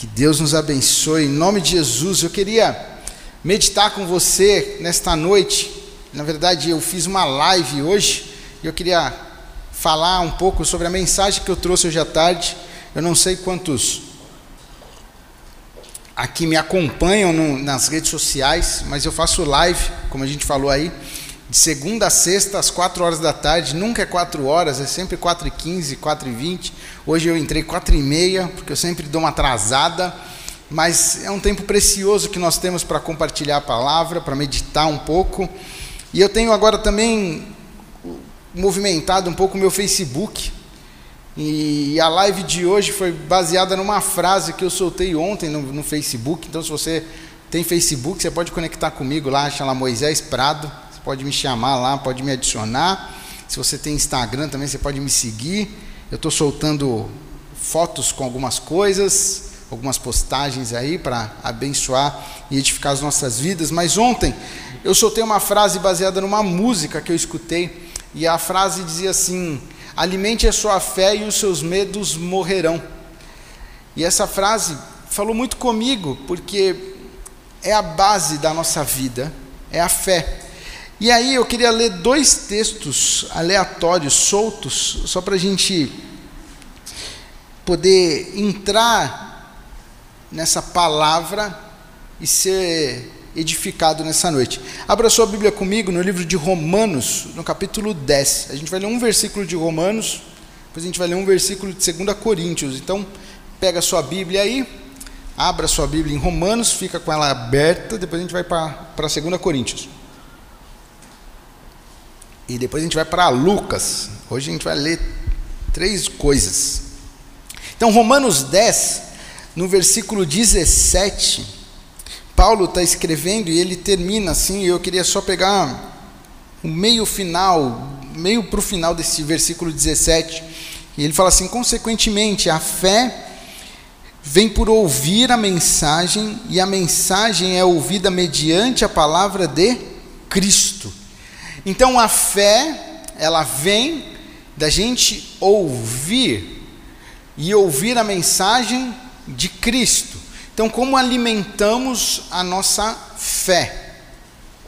Que Deus nos abençoe. Em nome de Jesus, eu queria meditar com você nesta noite. Na verdade, eu fiz uma live hoje e eu queria falar um pouco sobre a mensagem que eu trouxe hoje à tarde. Eu não sei quantos aqui me acompanham no, nas redes sociais, mas eu faço live, como a gente falou aí, de segunda a sexta, às 4 horas da tarde, nunca é 4 horas, é sempre 4 e 15, 4 e 20. Hoje eu entrei 4 e meia, porque eu sempre dou uma atrasada, mas é um tempo precioso que nós temos para compartilhar a palavra, para meditar um pouco. E eu tenho agora também movimentado um pouco o meu Facebook, e a live de hoje foi baseada numa frase que eu soltei ontem no, no Facebook. Então, se você tem Facebook, você pode conectar comigo lá, chama Moisés Prado pode me chamar lá, pode me adicionar. Se você tem Instagram também, você pode me seguir. Eu estou soltando fotos com algumas coisas, algumas postagens aí para abençoar e edificar as nossas vidas. Mas ontem eu soltei uma frase baseada numa música que eu escutei e a frase dizia assim: Alimente a sua fé e os seus medos morrerão. E essa frase falou muito comigo porque é a base da nossa vida, é a fé. E aí eu queria ler dois textos aleatórios, soltos, só para a gente poder entrar nessa palavra e ser edificado nessa noite. Abra sua Bíblia comigo no livro de Romanos, no capítulo 10. A gente vai ler um versículo de Romanos, depois a gente vai ler um versículo de 2 Coríntios. Então, pega sua Bíblia aí, abra sua Bíblia em Romanos, fica com ela aberta, depois a gente vai para 2 Coríntios. E depois a gente vai para Lucas. Hoje a gente vai ler três coisas. Então, Romanos 10, no versículo 17, Paulo está escrevendo e ele termina assim. Eu queria só pegar o meio final, meio para o final desse versículo 17. E ele fala assim: consequentemente, a fé vem por ouvir a mensagem, e a mensagem é ouvida mediante a palavra de Cristo. Então a fé, ela vem da gente ouvir e ouvir a mensagem de Cristo. Então, como alimentamos a nossa fé?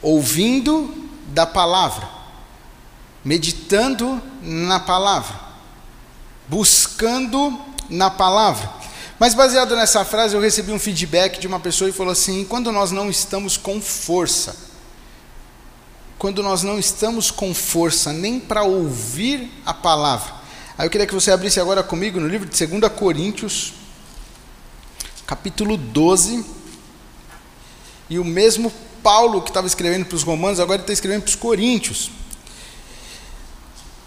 Ouvindo da palavra, meditando na palavra, buscando na palavra. Mas baseado nessa frase, eu recebi um feedback de uma pessoa e falou assim: quando nós não estamos com força, quando nós não estamos com força nem para ouvir a palavra. Aí eu queria que você abrisse agora comigo no livro de 2 Coríntios, capítulo 12. E o mesmo Paulo que estava escrevendo para os romanos, agora está escrevendo para os coríntios.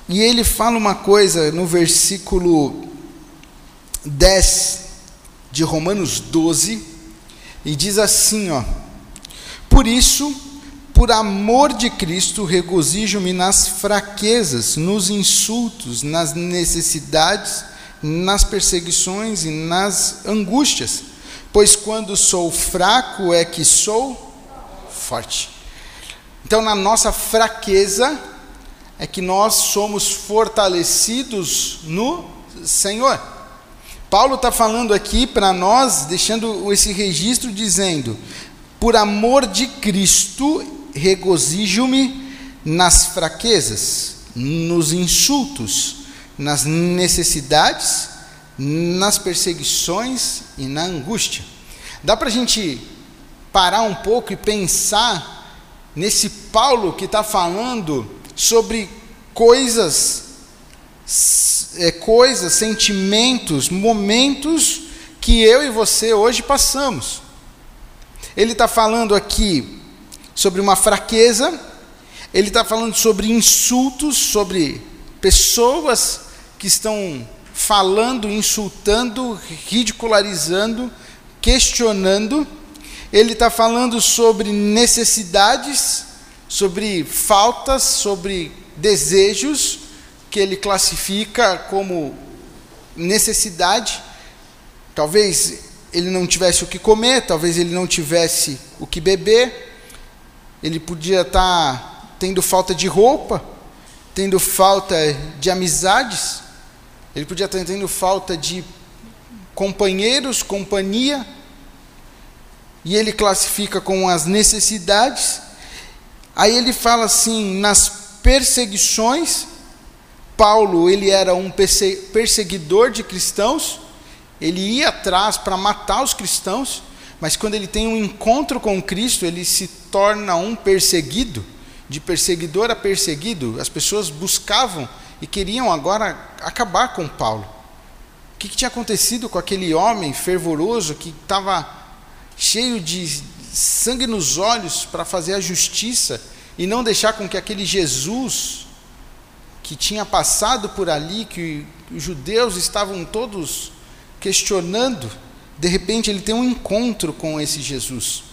E ele fala uma coisa no versículo 10 de Romanos 12, e diz assim, ó: Por isso por amor de Cristo, regozijo-me nas fraquezas, nos insultos, nas necessidades, nas perseguições e nas angústias, pois quando sou fraco é que sou forte. Então, na nossa fraqueza é que nós somos fortalecidos no Senhor. Paulo está falando aqui para nós, deixando esse registro, dizendo: por amor de Cristo, regozijo-me nas fraquezas, nos insultos, nas necessidades, nas perseguições e na angústia. Dá para a gente parar um pouco e pensar nesse Paulo que está falando sobre coisas, é, coisas, sentimentos, momentos que eu e você hoje passamos. Ele está falando aqui sobre uma fraqueza, ele está falando sobre insultos, sobre pessoas que estão falando, insultando, ridicularizando, questionando. Ele está falando sobre necessidades, sobre faltas, sobre desejos, que ele classifica como necessidade. Talvez ele não tivesse o que comer, talvez ele não tivesse o que beber, ele podia estar tá tendo falta de roupa, tendo falta de amizades, ele podia estar tá tendo falta de companheiros, companhia, e ele classifica com as necessidades. Aí ele fala assim, nas perseguições, Paulo, ele era um perseguidor de cristãos, ele ia atrás para matar os cristãos, mas quando ele tem um encontro com Cristo, ele se torna um perseguido, de perseguidor a perseguido. As pessoas buscavam e queriam agora acabar com Paulo. O que, que tinha acontecido com aquele homem fervoroso que estava cheio de sangue nos olhos para fazer a justiça e não deixar com que aquele Jesus que tinha passado por ali, que os judeus estavam todos questionando, de repente ele tem um encontro com esse Jesus.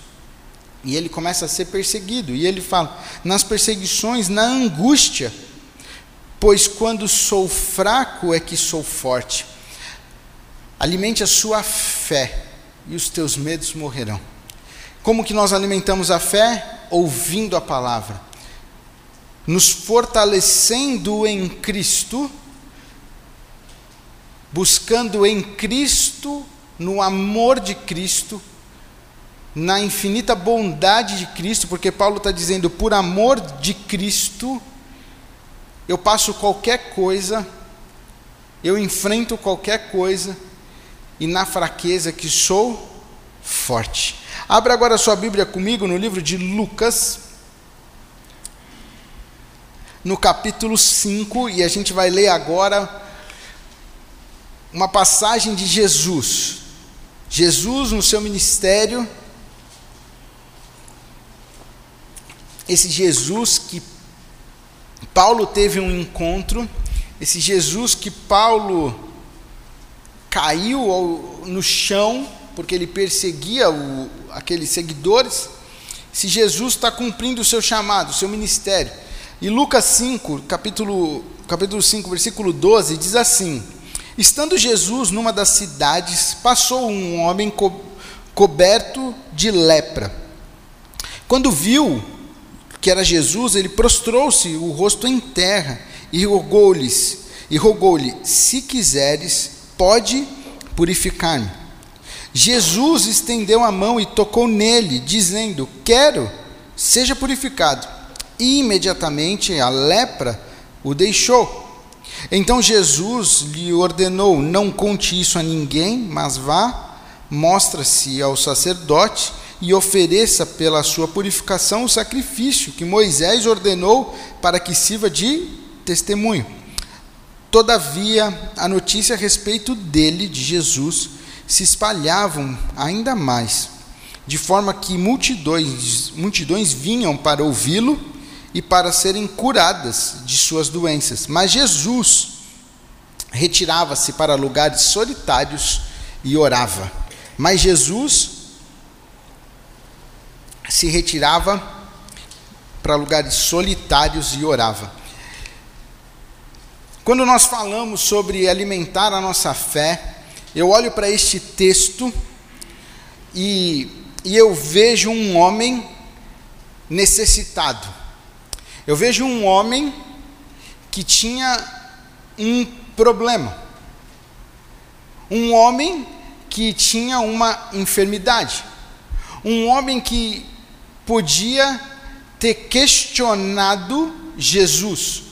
E ele começa a ser perseguido. E ele fala: nas perseguições, na angústia, pois quando sou fraco é que sou forte. Alimente a sua fé, e os teus medos morrerão. Como que nós alimentamos a fé? Ouvindo a palavra, nos fortalecendo em Cristo, buscando em Cristo, no amor de Cristo, na infinita bondade de Cristo, porque Paulo está dizendo, por amor de Cristo, eu passo qualquer coisa, eu enfrento qualquer coisa, e na fraqueza que sou, forte. Abra agora sua Bíblia comigo no livro de Lucas, no capítulo 5, e a gente vai ler agora uma passagem de Jesus. Jesus, no seu ministério, esse Jesus que Paulo teve um encontro, esse Jesus que Paulo caiu no chão porque ele perseguia o, aqueles seguidores. Se Jesus está cumprindo o seu chamado, o seu ministério. E Lucas 5, capítulo, capítulo 5, versículo 12, diz assim: Estando Jesus numa das cidades, passou um homem co coberto de lepra. Quando viu que era Jesus, ele prostrou-se o rosto em terra e rogou-lhes, e rogou-lhe: Se quiseres, pode purificar-me. Jesus estendeu a mão e tocou nele, dizendo: Quero, seja purificado. E imediatamente a lepra o deixou. Então Jesus lhe ordenou: Não conte isso a ninguém, mas vá, mostra-se ao sacerdote e ofereça pela sua purificação o sacrifício que Moisés ordenou para que sirva de testemunho. Todavia, a notícia a respeito dele, de Jesus, se espalhavam ainda mais, de forma que multidões, multidões vinham para ouvi-lo e para serem curadas de suas doenças. Mas Jesus retirava-se para lugares solitários e orava. Mas Jesus se retirava para lugares solitários e orava. Quando nós falamos sobre alimentar a nossa fé, eu olho para este texto e, e eu vejo um homem necessitado. Eu vejo um homem que tinha um problema. Um homem que tinha uma enfermidade. Um homem que podia ter questionado Jesus.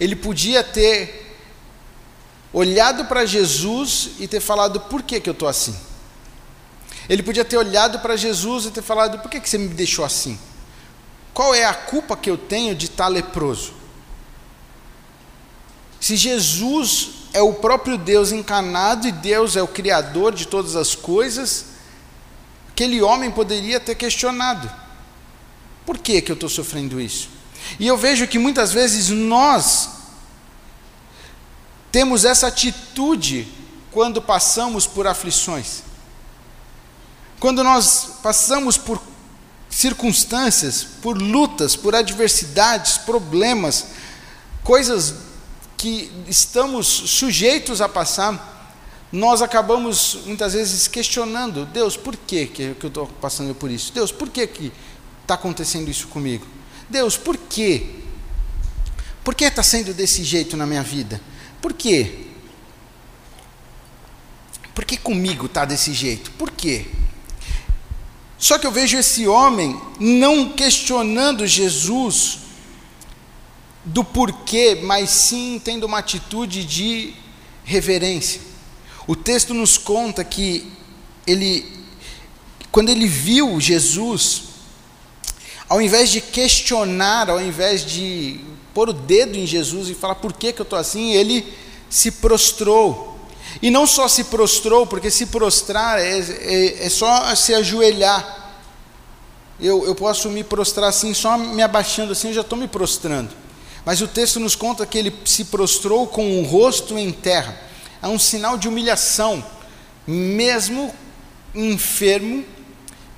Ele podia ter olhado para Jesus e ter falado: por que, que eu estou assim? Ele podia ter olhado para Jesus e ter falado: por que, que você me deixou assim? Qual é a culpa que eu tenho de estar leproso? Se Jesus é o próprio Deus encarnado e Deus é o Criador de todas as coisas, aquele homem poderia ter questionado: por que, que eu estou sofrendo isso? E eu vejo que muitas vezes nós temos essa atitude quando passamos por aflições. Quando nós passamos por circunstâncias, por lutas, por adversidades, problemas, coisas que estamos sujeitos a passar, nós acabamos muitas vezes questionando: Deus, por que, que eu estou passando por isso? Deus, por que, que está acontecendo isso comigo? Deus, por quê? Por que está sendo desse jeito na minha vida? Por quê? por que comigo está desse jeito? Por quê? Só que eu vejo esse homem não questionando Jesus do porquê, mas sim tendo uma atitude de reverência. O texto nos conta que ele, quando ele viu Jesus, ao invés de questionar, ao invés de pôr o dedo em Jesus e falar por que, que eu estou assim, ele se prostrou. E não só se prostrou, porque se prostrar é, é, é só se ajoelhar. Eu, eu posso me prostrar assim, só me abaixando assim, eu já estou me prostrando. Mas o texto nos conta que ele se prostrou com o rosto em terra. É um sinal de humilhação, mesmo enfermo,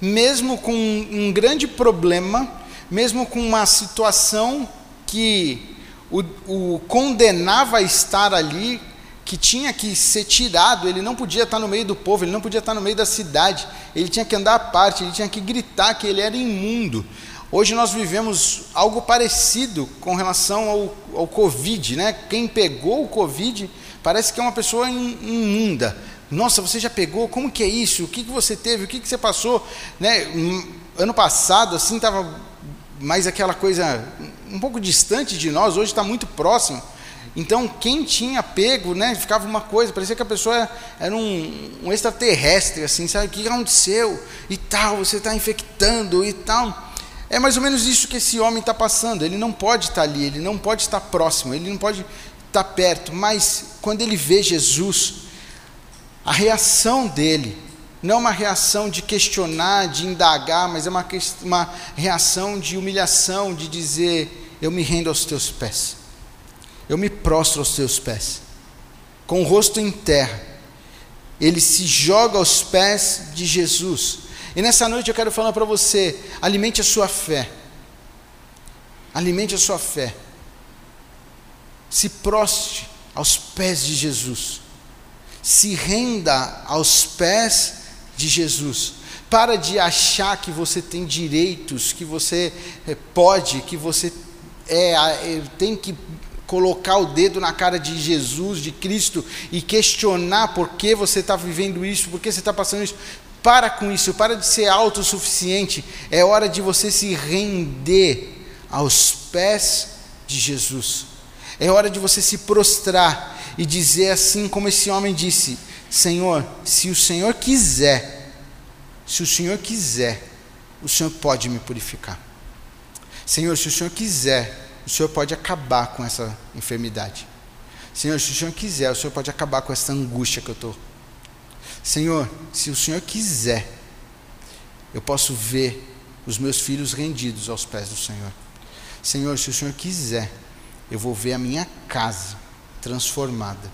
mesmo com um grande problema, mesmo com uma situação que o, o condenava a estar ali, que tinha que ser tirado, ele não podia estar no meio do povo, ele não podia estar no meio da cidade, ele tinha que andar à parte, ele tinha que gritar que ele era imundo. Hoje nós vivemos algo parecido com relação ao, ao Covid, né? Quem pegou o Covid parece que é uma pessoa imunda. Nossa, você já pegou? Como que é isso? O que, que você teve? O que, que você passou? Né? Ano passado, assim, estava mais aquela coisa um pouco distante de nós, hoje está muito próximo. Então, quem tinha pego, né, ficava uma coisa, parecia que a pessoa era um, um extraterrestre, assim, sabe? O que aconteceu? E tal, você está infectando e tal. É mais ou menos isso que esse homem está passando. Ele não pode estar tá ali, ele não pode estar próximo, ele não pode estar tá perto. Mas quando ele vê Jesus, a reação dele não é uma reação de questionar, de indagar, mas é uma, uma reação de humilhação, de dizer: Eu me rendo aos teus pés, eu me prostro aos teus pés, com o rosto em terra. Ele se joga aos pés de Jesus. E nessa noite eu quero falar para você: alimente a sua fé. Alimente a sua fé. Se proste aos pés de Jesus. Se renda aos pés de Jesus. Para de achar que você tem direitos, que você eh, pode, que você é, é, tem que colocar o dedo na cara de Jesus, de Cristo, e questionar por que você está vivendo isso, por que você está passando isso. Para com isso, para de ser autossuficiente. É hora de você se render aos pés de Jesus. É hora de você se prostrar e dizer assim como esse homem disse: Senhor, se o Senhor quiser, se o Senhor quiser, o Senhor pode me purificar. Senhor, se o Senhor quiser, o Senhor pode acabar com essa enfermidade. Senhor, se o Senhor quiser, o Senhor pode acabar com essa angústia que eu estou Senhor, se o Senhor quiser, eu posso ver os meus filhos rendidos aos pés do Senhor. Senhor, se o Senhor quiser, eu vou ver a minha casa transformada.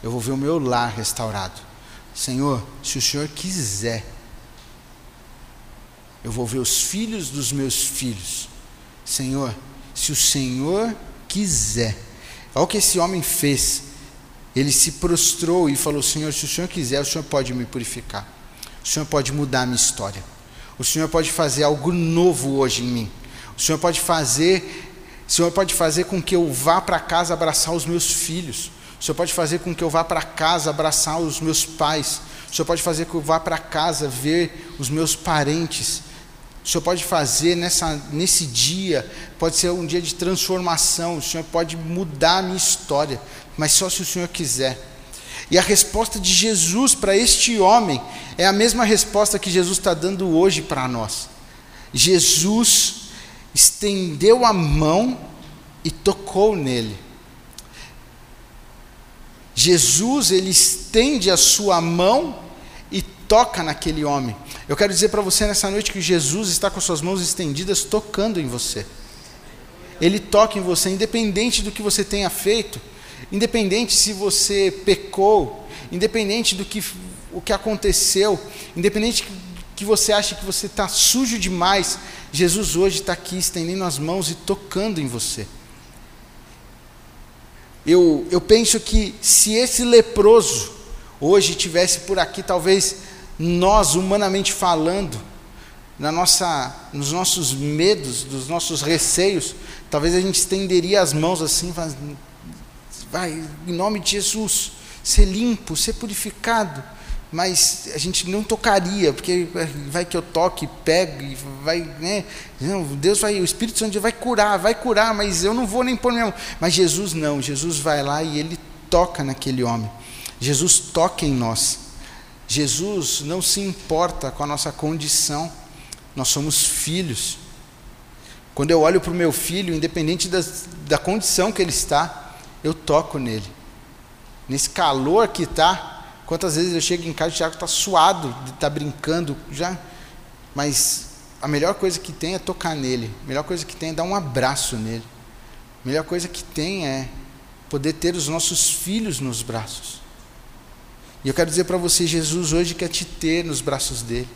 Eu vou ver o meu lar restaurado. Senhor, se o Senhor quiser, eu vou ver os filhos dos meus filhos. Senhor, se o Senhor quiser. Olha o que esse homem fez ele se prostrou e falou: Senhor, se o Senhor quiser, o Senhor pode me purificar. O Senhor pode mudar a minha história. O Senhor pode fazer algo novo hoje em mim. O Senhor pode fazer, o Senhor pode fazer com que eu vá para casa abraçar os meus filhos. O Senhor pode fazer com que eu vá para casa abraçar os meus pais. O Senhor pode fazer com que eu vá para casa ver os meus parentes. O Senhor pode fazer nessa, nesse dia, pode ser um dia de transformação, o Senhor pode mudar a minha história, mas só se o Senhor quiser. E a resposta de Jesus para este homem é a mesma resposta que Jesus está dando hoje para nós. Jesus estendeu a mão e tocou nele. Jesus, ele estende a sua mão e toca naquele homem. Eu quero dizer para você nessa noite que Jesus está com suas mãos estendidas tocando em você. Ele toca em você, independente do que você tenha feito, independente se você pecou, independente do que o que aconteceu, independente que você acha que você está sujo demais, Jesus hoje está aqui estendendo as mãos e tocando em você. Eu, eu penso que se esse leproso hoje tivesse por aqui, talvez nós, humanamente falando, na nossa, nos nossos medos, dos nossos receios, talvez a gente estenderia as mãos assim, vai, em nome de Jesus, ser limpo, ser purificado, mas a gente não tocaria, porque vai que eu toque, pego, vai, né? Não, Deus vai, o Espírito Santo vai curar, vai curar, mas eu não vou nem pôr minha mão. Mas Jesus não, Jesus vai lá e ele toca naquele homem. Jesus toca em nós. Jesus não se importa com a nossa condição. Nós somos filhos. Quando eu olho para o meu filho, independente da condição que ele está, eu toco nele. Nesse calor que está, Quantas vezes eu chego em casa e o Tiago está suado de estar tá brincando já, mas a melhor coisa que tem é tocar nele, a melhor coisa que tem é dar um abraço nele, a melhor coisa que tem é poder ter os nossos filhos nos braços. E eu quero dizer para você, Jesus hoje quer te ter nos braços dele.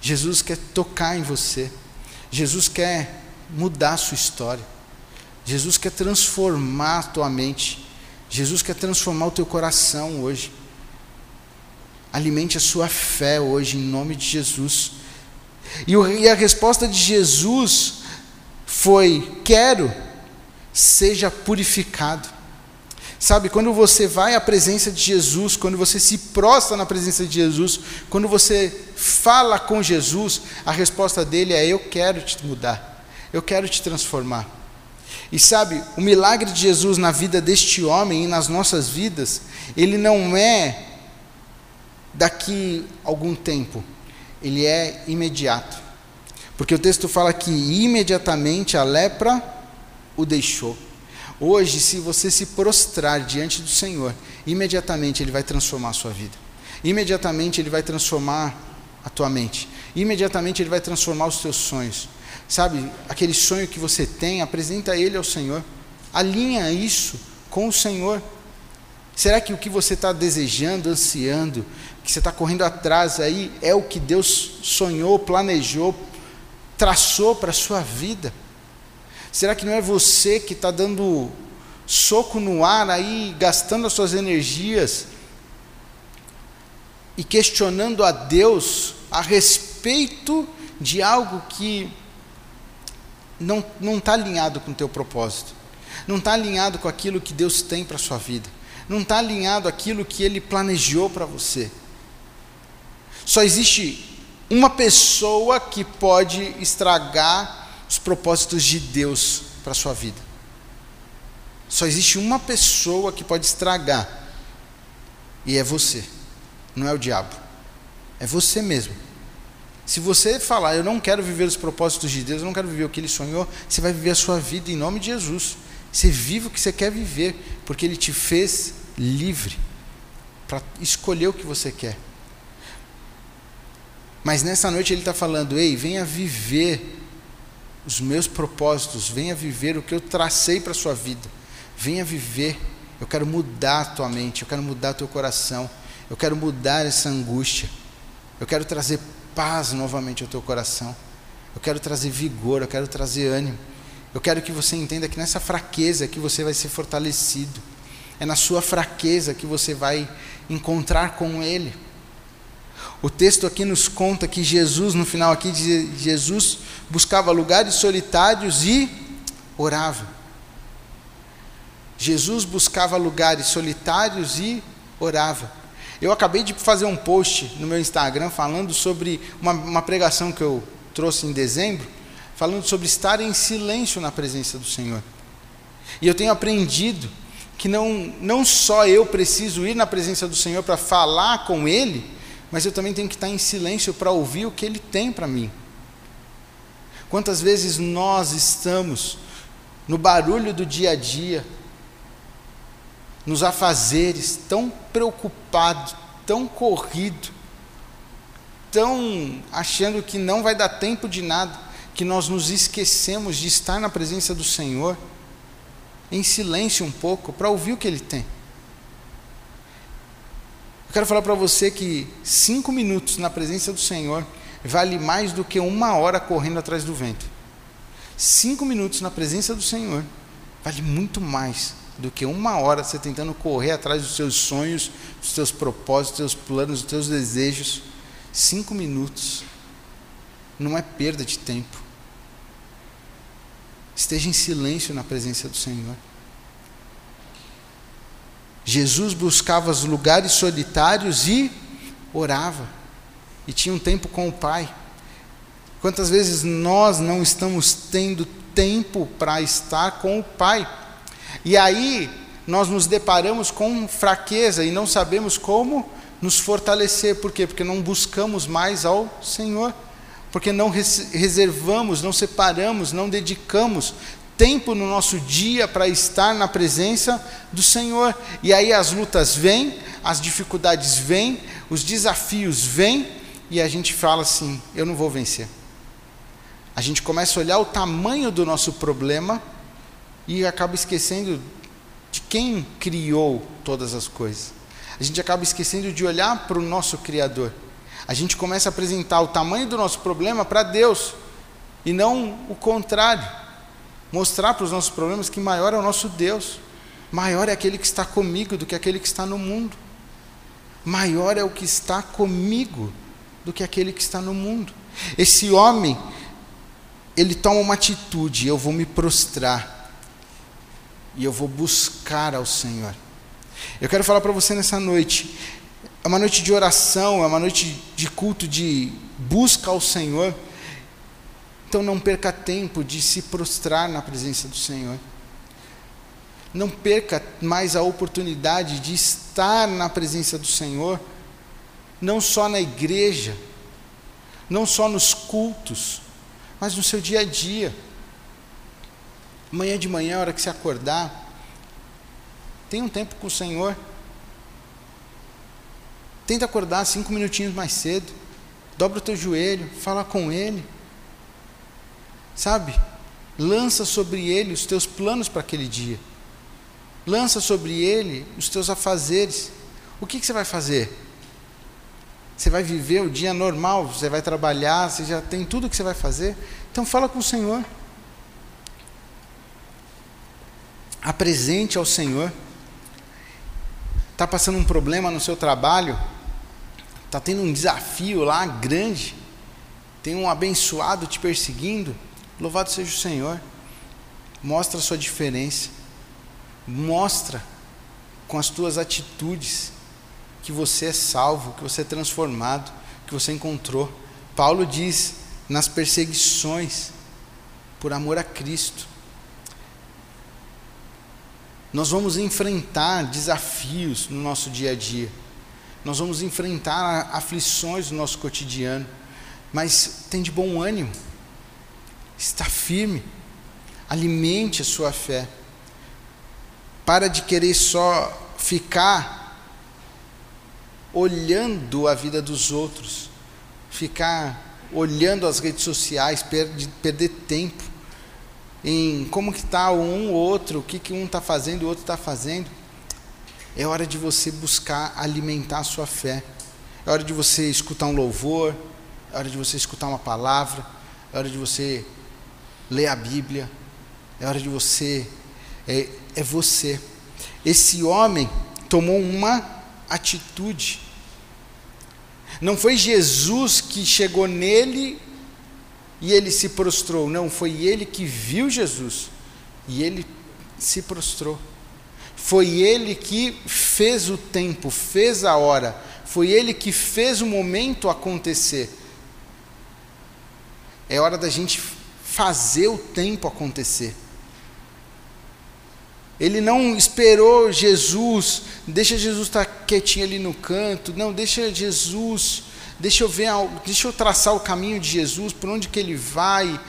Jesus quer tocar em você. Jesus quer mudar a sua história. Jesus quer transformar a tua mente. Jesus quer transformar o teu coração hoje. Alimente a sua fé hoje, em nome de Jesus. E, e a resposta de Jesus foi: Quero, seja purificado. Sabe, quando você vai à presença de Jesus, quando você se prostra na presença de Jesus, quando você fala com Jesus, a resposta dele é: Eu quero te mudar, eu quero te transformar. E sabe, o milagre de Jesus na vida deste homem e nas nossas vidas, ele não é daqui algum tempo, ele é imediato. Porque o texto fala que imediatamente a lepra o deixou. Hoje, se você se prostrar diante do Senhor, imediatamente Ele vai transformar a sua vida. Imediatamente Ele vai transformar a tua mente. Imediatamente Ele vai transformar os teus sonhos. Sabe, aquele sonho que você tem, apresenta ele ao Senhor. Alinha isso com o Senhor. Será que o que você está desejando, ansiando, que você está correndo atrás aí, é o que Deus sonhou, planejou, traçou para a sua vida? Será que não é você que está dando soco no ar aí, gastando as suas energias e questionando a Deus a respeito de algo que não está alinhado com o teu propósito, não está alinhado com aquilo que Deus tem para a sua vida? não está alinhado aquilo que ele planejou para você. Só existe uma pessoa que pode estragar os propósitos de Deus para a sua vida. Só existe uma pessoa que pode estragar, e é você, não é o diabo, é você mesmo. Se você falar, eu não quero viver os propósitos de Deus, eu não quero viver o que Ele sonhou, você vai viver a sua vida em nome de Jesus. Você vive o que você quer viver, porque Ele te fez livre para escolher o que você quer. Mas nessa noite ele está falando: ei, venha viver os meus propósitos, venha viver o que eu tracei para a sua vida, venha viver. Eu quero mudar a tua mente, eu quero mudar o teu coração, eu quero mudar essa angústia, eu quero trazer paz novamente ao teu coração, eu quero trazer vigor, eu quero trazer ânimo, eu quero que você entenda que nessa fraqueza que você vai ser fortalecido. É na sua fraqueza que você vai encontrar com Ele. O texto aqui nos conta que Jesus, no final aqui, Jesus buscava lugares solitários e orava. Jesus buscava lugares solitários e orava. Eu acabei de fazer um post no meu Instagram falando sobre uma, uma pregação que eu trouxe em dezembro, falando sobre estar em silêncio na presença do Senhor. E eu tenho aprendido que não, não só eu preciso ir na presença do Senhor para falar com Ele, mas eu também tenho que estar em silêncio para ouvir o que Ele tem para mim. Quantas vezes nós estamos no barulho do dia a dia, nos afazeres, tão preocupado, tão corrido, tão achando que não vai dar tempo de nada, que nós nos esquecemos de estar na presença do Senhor em silêncio um pouco para ouvir o que ele tem. Eu quero falar para você que cinco minutos na presença do Senhor vale mais do que uma hora correndo atrás do vento. Cinco minutos na presença do Senhor vale muito mais do que uma hora você tentando correr atrás dos seus sonhos, dos seus propósitos, dos seus planos, dos seus desejos. Cinco minutos não é perda de tempo. Esteja em silêncio na presença do Senhor. Jesus buscava os lugares solitários e orava e tinha um tempo com o Pai. Quantas vezes nós não estamos tendo tempo para estar com o Pai? E aí nós nos deparamos com fraqueza e não sabemos como nos fortalecer. Por quê? Porque não buscamos mais ao Senhor. Porque não reservamos, não separamos, não dedicamos tempo no nosso dia para estar na presença do Senhor. E aí as lutas vêm, as dificuldades vêm, os desafios vêm, e a gente fala assim: eu não vou vencer. A gente começa a olhar o tamanho do nosso problema e acaba esquecendo de quem criou todas as coisas. A gente acaba esquecendo de olhar para o nosso Criador. A gente começa a apresentar o tamanho do nosso problema para Deus e não o contrário. Mostrar para os nossos problemas que maior é o nosso Deus, maior é aquele que está comigo do que aquele que está no mundo. Maior é o que está comigo do que aquele que está no mundo. Esse homem, ele toma uma atitude: eu vou me prostrar e eu vou buscar ao Senhor. Eu quero falar para você nessa noite. É uma noite de oração, é uma noite de culto, de busca ao Senhor. Então não perca tempo de se prostrar na presença do Senhor. Não perca mais a oportunidade de estar na presença do Senhor, não só na igreja, não só nos cultos, mas no seu dia a dia. Amanhã de manhã, a hora que você acordar, tem um tempo com o Senhor. Tenta acordar cinco minutinhos mais cedo. Dobra o teu joelho, fala com Ele. Sabe? Lança sobre Ele os teus planos para aquele dia. Lança sobre Ele os teus afazeres. O que, que você vai fazer? Você vai viver o dia normal, você vai trabalhar, você já tem tudo que você vai fazer. Então fala com o Senhor. Apresente ao Senhor. Está passando um problema no seu trabalho? Está tendo um desafio lá grande? Tem um abençoado te perseguindo? Louvado seja o Senhor. Mostra a sua diferença. Mostra com as tuas atitudes que você é salvo, que você é transformado, que você encontrou. Paulo diz nas perseguições por amor a Cristo. Nós vamos enfrentar desafios no nosso dia a dia. Nós vamos enfrentar aflições no nosso cotidiano. Mas tem de bom ânimo. Está firme. Alimente a sua fé. Para de querer só ficar olhando a vida dos outros, ficar olhando as redes sociais, perder, tempo em como que está um ou outro, o que, que um está fazendo o outro está fazendo. É hora de você buscar alimentar a sua fé. É hora de você escutar um louvor, é hora de você escutar uma palavra, é hora de você ler a Bíblia, é hora de você. É, é você. Esse homem tomou uma atitude. Não foi Jesus que chegou nele e ele se prostrou, não, foi ele que viu Jesus e ele se prostrou. Foi ele que fez o tempo, fez a hora, foi ele que fez o momento acontecer. É hora da gente fazer o tempo acontecer. Ele não esperou Jesus, deixa Jesus estar quietinho ali no canto, não, deixa Jesus, deixa eu ver, deixa eu traçar o caminho de Jesus, por onde que ele vai,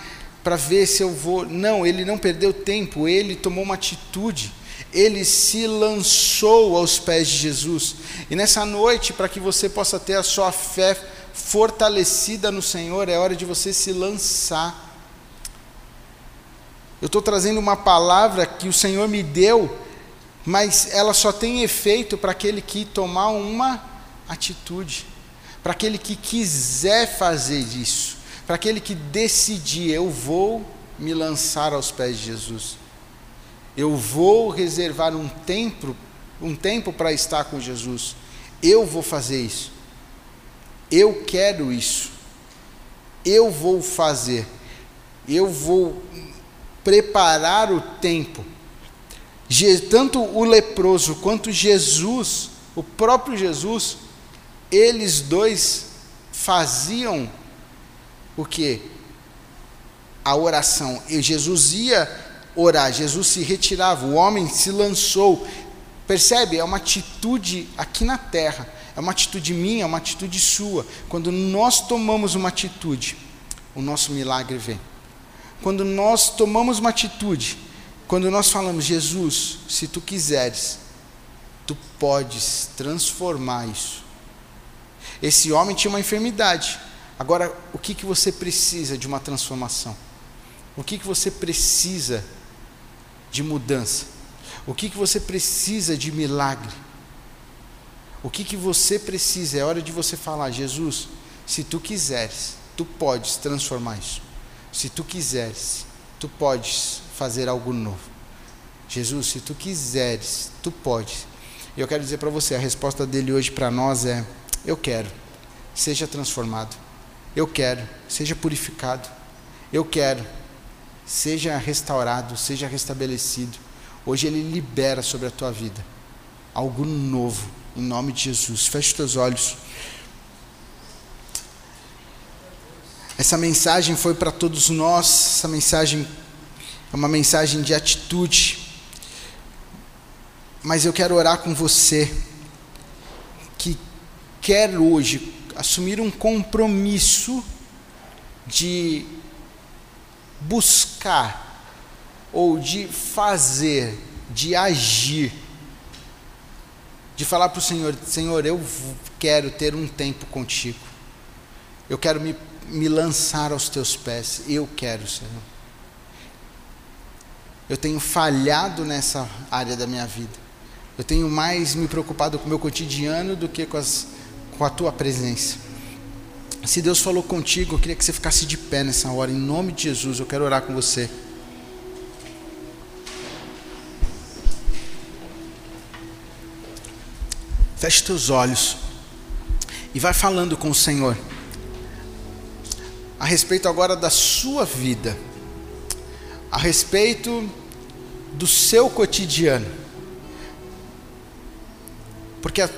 para ver se eu vou. Não, ele não perdeu tempo, ele tomou uma atitude, ele se lançou aos pés de Jesus. E nessa noite, para que você possa ter a sua fé fortalecida no Senhor, é hora de você se lançar eu estou trazendo uma palavra que o Senhor me deu, mas ela só tem efeito para aquele que tomar uma atitude, para aquele que quiser fazer isso, para aquele que decidir, eu vou me lançar aos pés de Jesus. Eu vou reservar um tempo, um tempo para estar com Jesus. Eu vou fazer isso. Eu quero isso. Eu vou fazer. Eu vou preparar o tempo. Tanto o leproso quanto Jesus, o próprio Jesus, eles dois faziam o que? A oração. E Jesus ia orar, Jesus se retirava, o homem se lançou. Percebe? É uma atitude aqui na terra, é uma atitude minha, é uma atitude sua. Quando nós tomamos uma atitude, o nosso milagre vem. Quando nós tomamos uma atitude, quando nós falamos, Jesus, se tu quiseres, tu podes transformar isso. Esse homem tinha uma enfermidade. Agora, o que, que você precisa de uma transformação? O que, que você precisa de mudança? O que, que você precisa de milagre? O que, que você precisa? É hora de você falar, Jesus, se tu quiseres, tu podes transformar isso. Se tu quiseres, tu podes fazer algo novo. Jesus, se tu quiseres, tu podes. E eu quero dizer para você, a resposta dele hoje para nós é: eu quero. Seja transformado. Eu quero. Seja purificado. Eu quero. Seja restaurado, seja restabelecido. Hoje ele libera sobre a tua vida algo novo, em nome de Jesus. Feche os teus olhos. Essa mensagem foi para todos nós, essa mensagem é uma mensagem de atitude. Mas eu quero orar com você que quer hoje assumir um compromisso de buscar ou de fazer, de agir, de falar para o Senhor: Senhor, eu quero ter um tempo contigo, eu quero me me lançar aos teus pés. Eu quero, Senhor. Eu tenho falhado nessa área da minha vida. Eu tenho mais me preocupado com o meu cotidiano do que com, as, com a tua presença. Se Deus falou contigo, eu queria que você ficasse de pé nessa hora, em nome de Jesus. Eu quero orar com você. Feche teus olhos e vai falando com o Senhor a respeito agora da sua vida, a respeito do seu cotidiano. Porque a,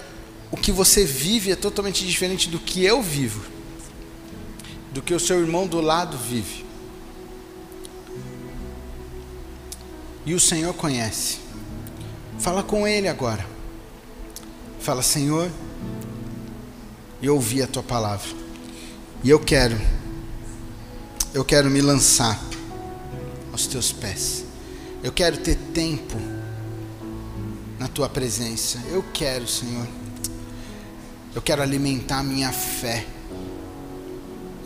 o que você vive é totalmente diferente do que eu vivo, do que o seu irmão do lado vive. E o Senhor conhece. Fala com Ele agora. Fala, Senhor, eu ouvi a tua palavra. E eu quero eu quero me lançar aos teus pés. Eu quero ter tempo na tua presença. Eu quero, Senhor. Eu quero alimentar a minha fé.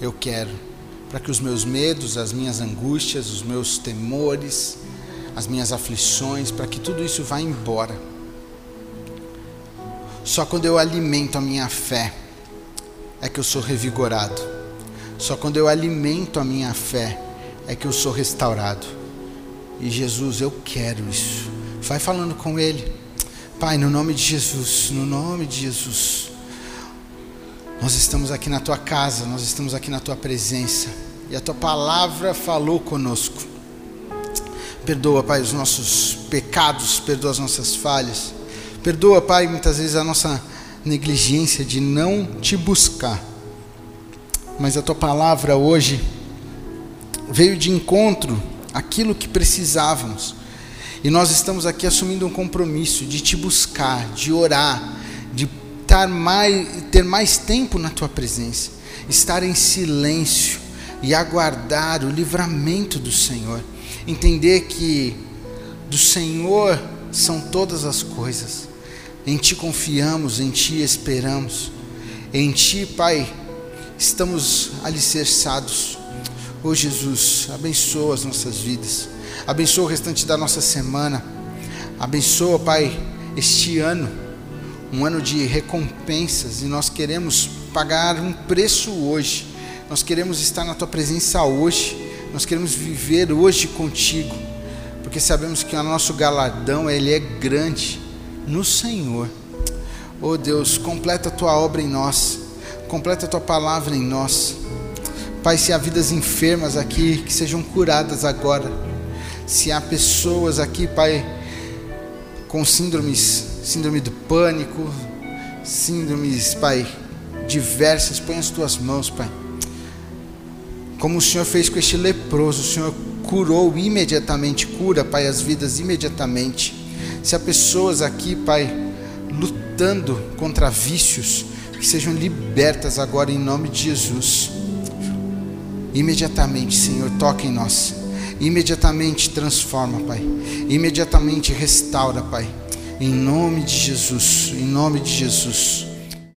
Eu quero para que os meus medos, as minhas angústias, os meus temores, as minhas aflições, para que tudo isso vá embora. Só quando eu alimento a minha fé é que eu sou revigorado. Só quando eu alimento a minha fé é que eu sou restaurado. E Jesus, eu quero isso. Vai falando com Ele. Pai, no nome de Jesus, no nome de Jesus. Nós estamos aqui na tua casa, nós estamos aqui na tua presença. E a tua palavra falou conosco. Perdoa, Pai, os nossos pecados, perdoa as nossas falhas. Perdoa, Pai, muitas vezes a nossa negligência de não te buscar mas a tua palavra hoje veio de encontro àquilo que precisávamos. E nós estamos aqui assumindo um compromisso de te buscar, de orar, de estar mais, ter mais tempo na tua presença, estar em silêncio e aguardar o livramento do Senhor. Entender que do Senhor são todas as coisas. Em ti confiamos, em ti esperamos. Em ti, Pai, estamos alicerçados. Oh Jesus, abençoa as nossas vidas, abençoa o restante da nossa semana, abençoa, Pai, este ano, um ano de recompensas, e nós queremos pagar um preço hoje, nós queremos estar na Tua presença hoje, nós queremos viver hoje contigo, porque sabemos que o nosso galardão ele é grande no Senhor. Oh Deus, completa a Tua obra em nós completa a tua palavra em nós. Pai, se há vidas enfermas aqui, que sejam curadas agora. Se há pessoas aqui, Pai, com síndromes, síndrome do pânico, síndromes, Pai, diversas, põe as tuas mãos, Pai. Como o Senhor fez com este leproso, o Senhor curou imediatamente, cura, Pai, as vidas imediatamente. Se há pessoas aqui, Pai, lutando contra vícios, que sejam libertas agora em nome de Jesus. Imediatamente, Senhor, toque em nós. Imediatamente transforma, Pai. Imediatamente restaura, Pai. Em nome de Jesus, em nome de Jesus.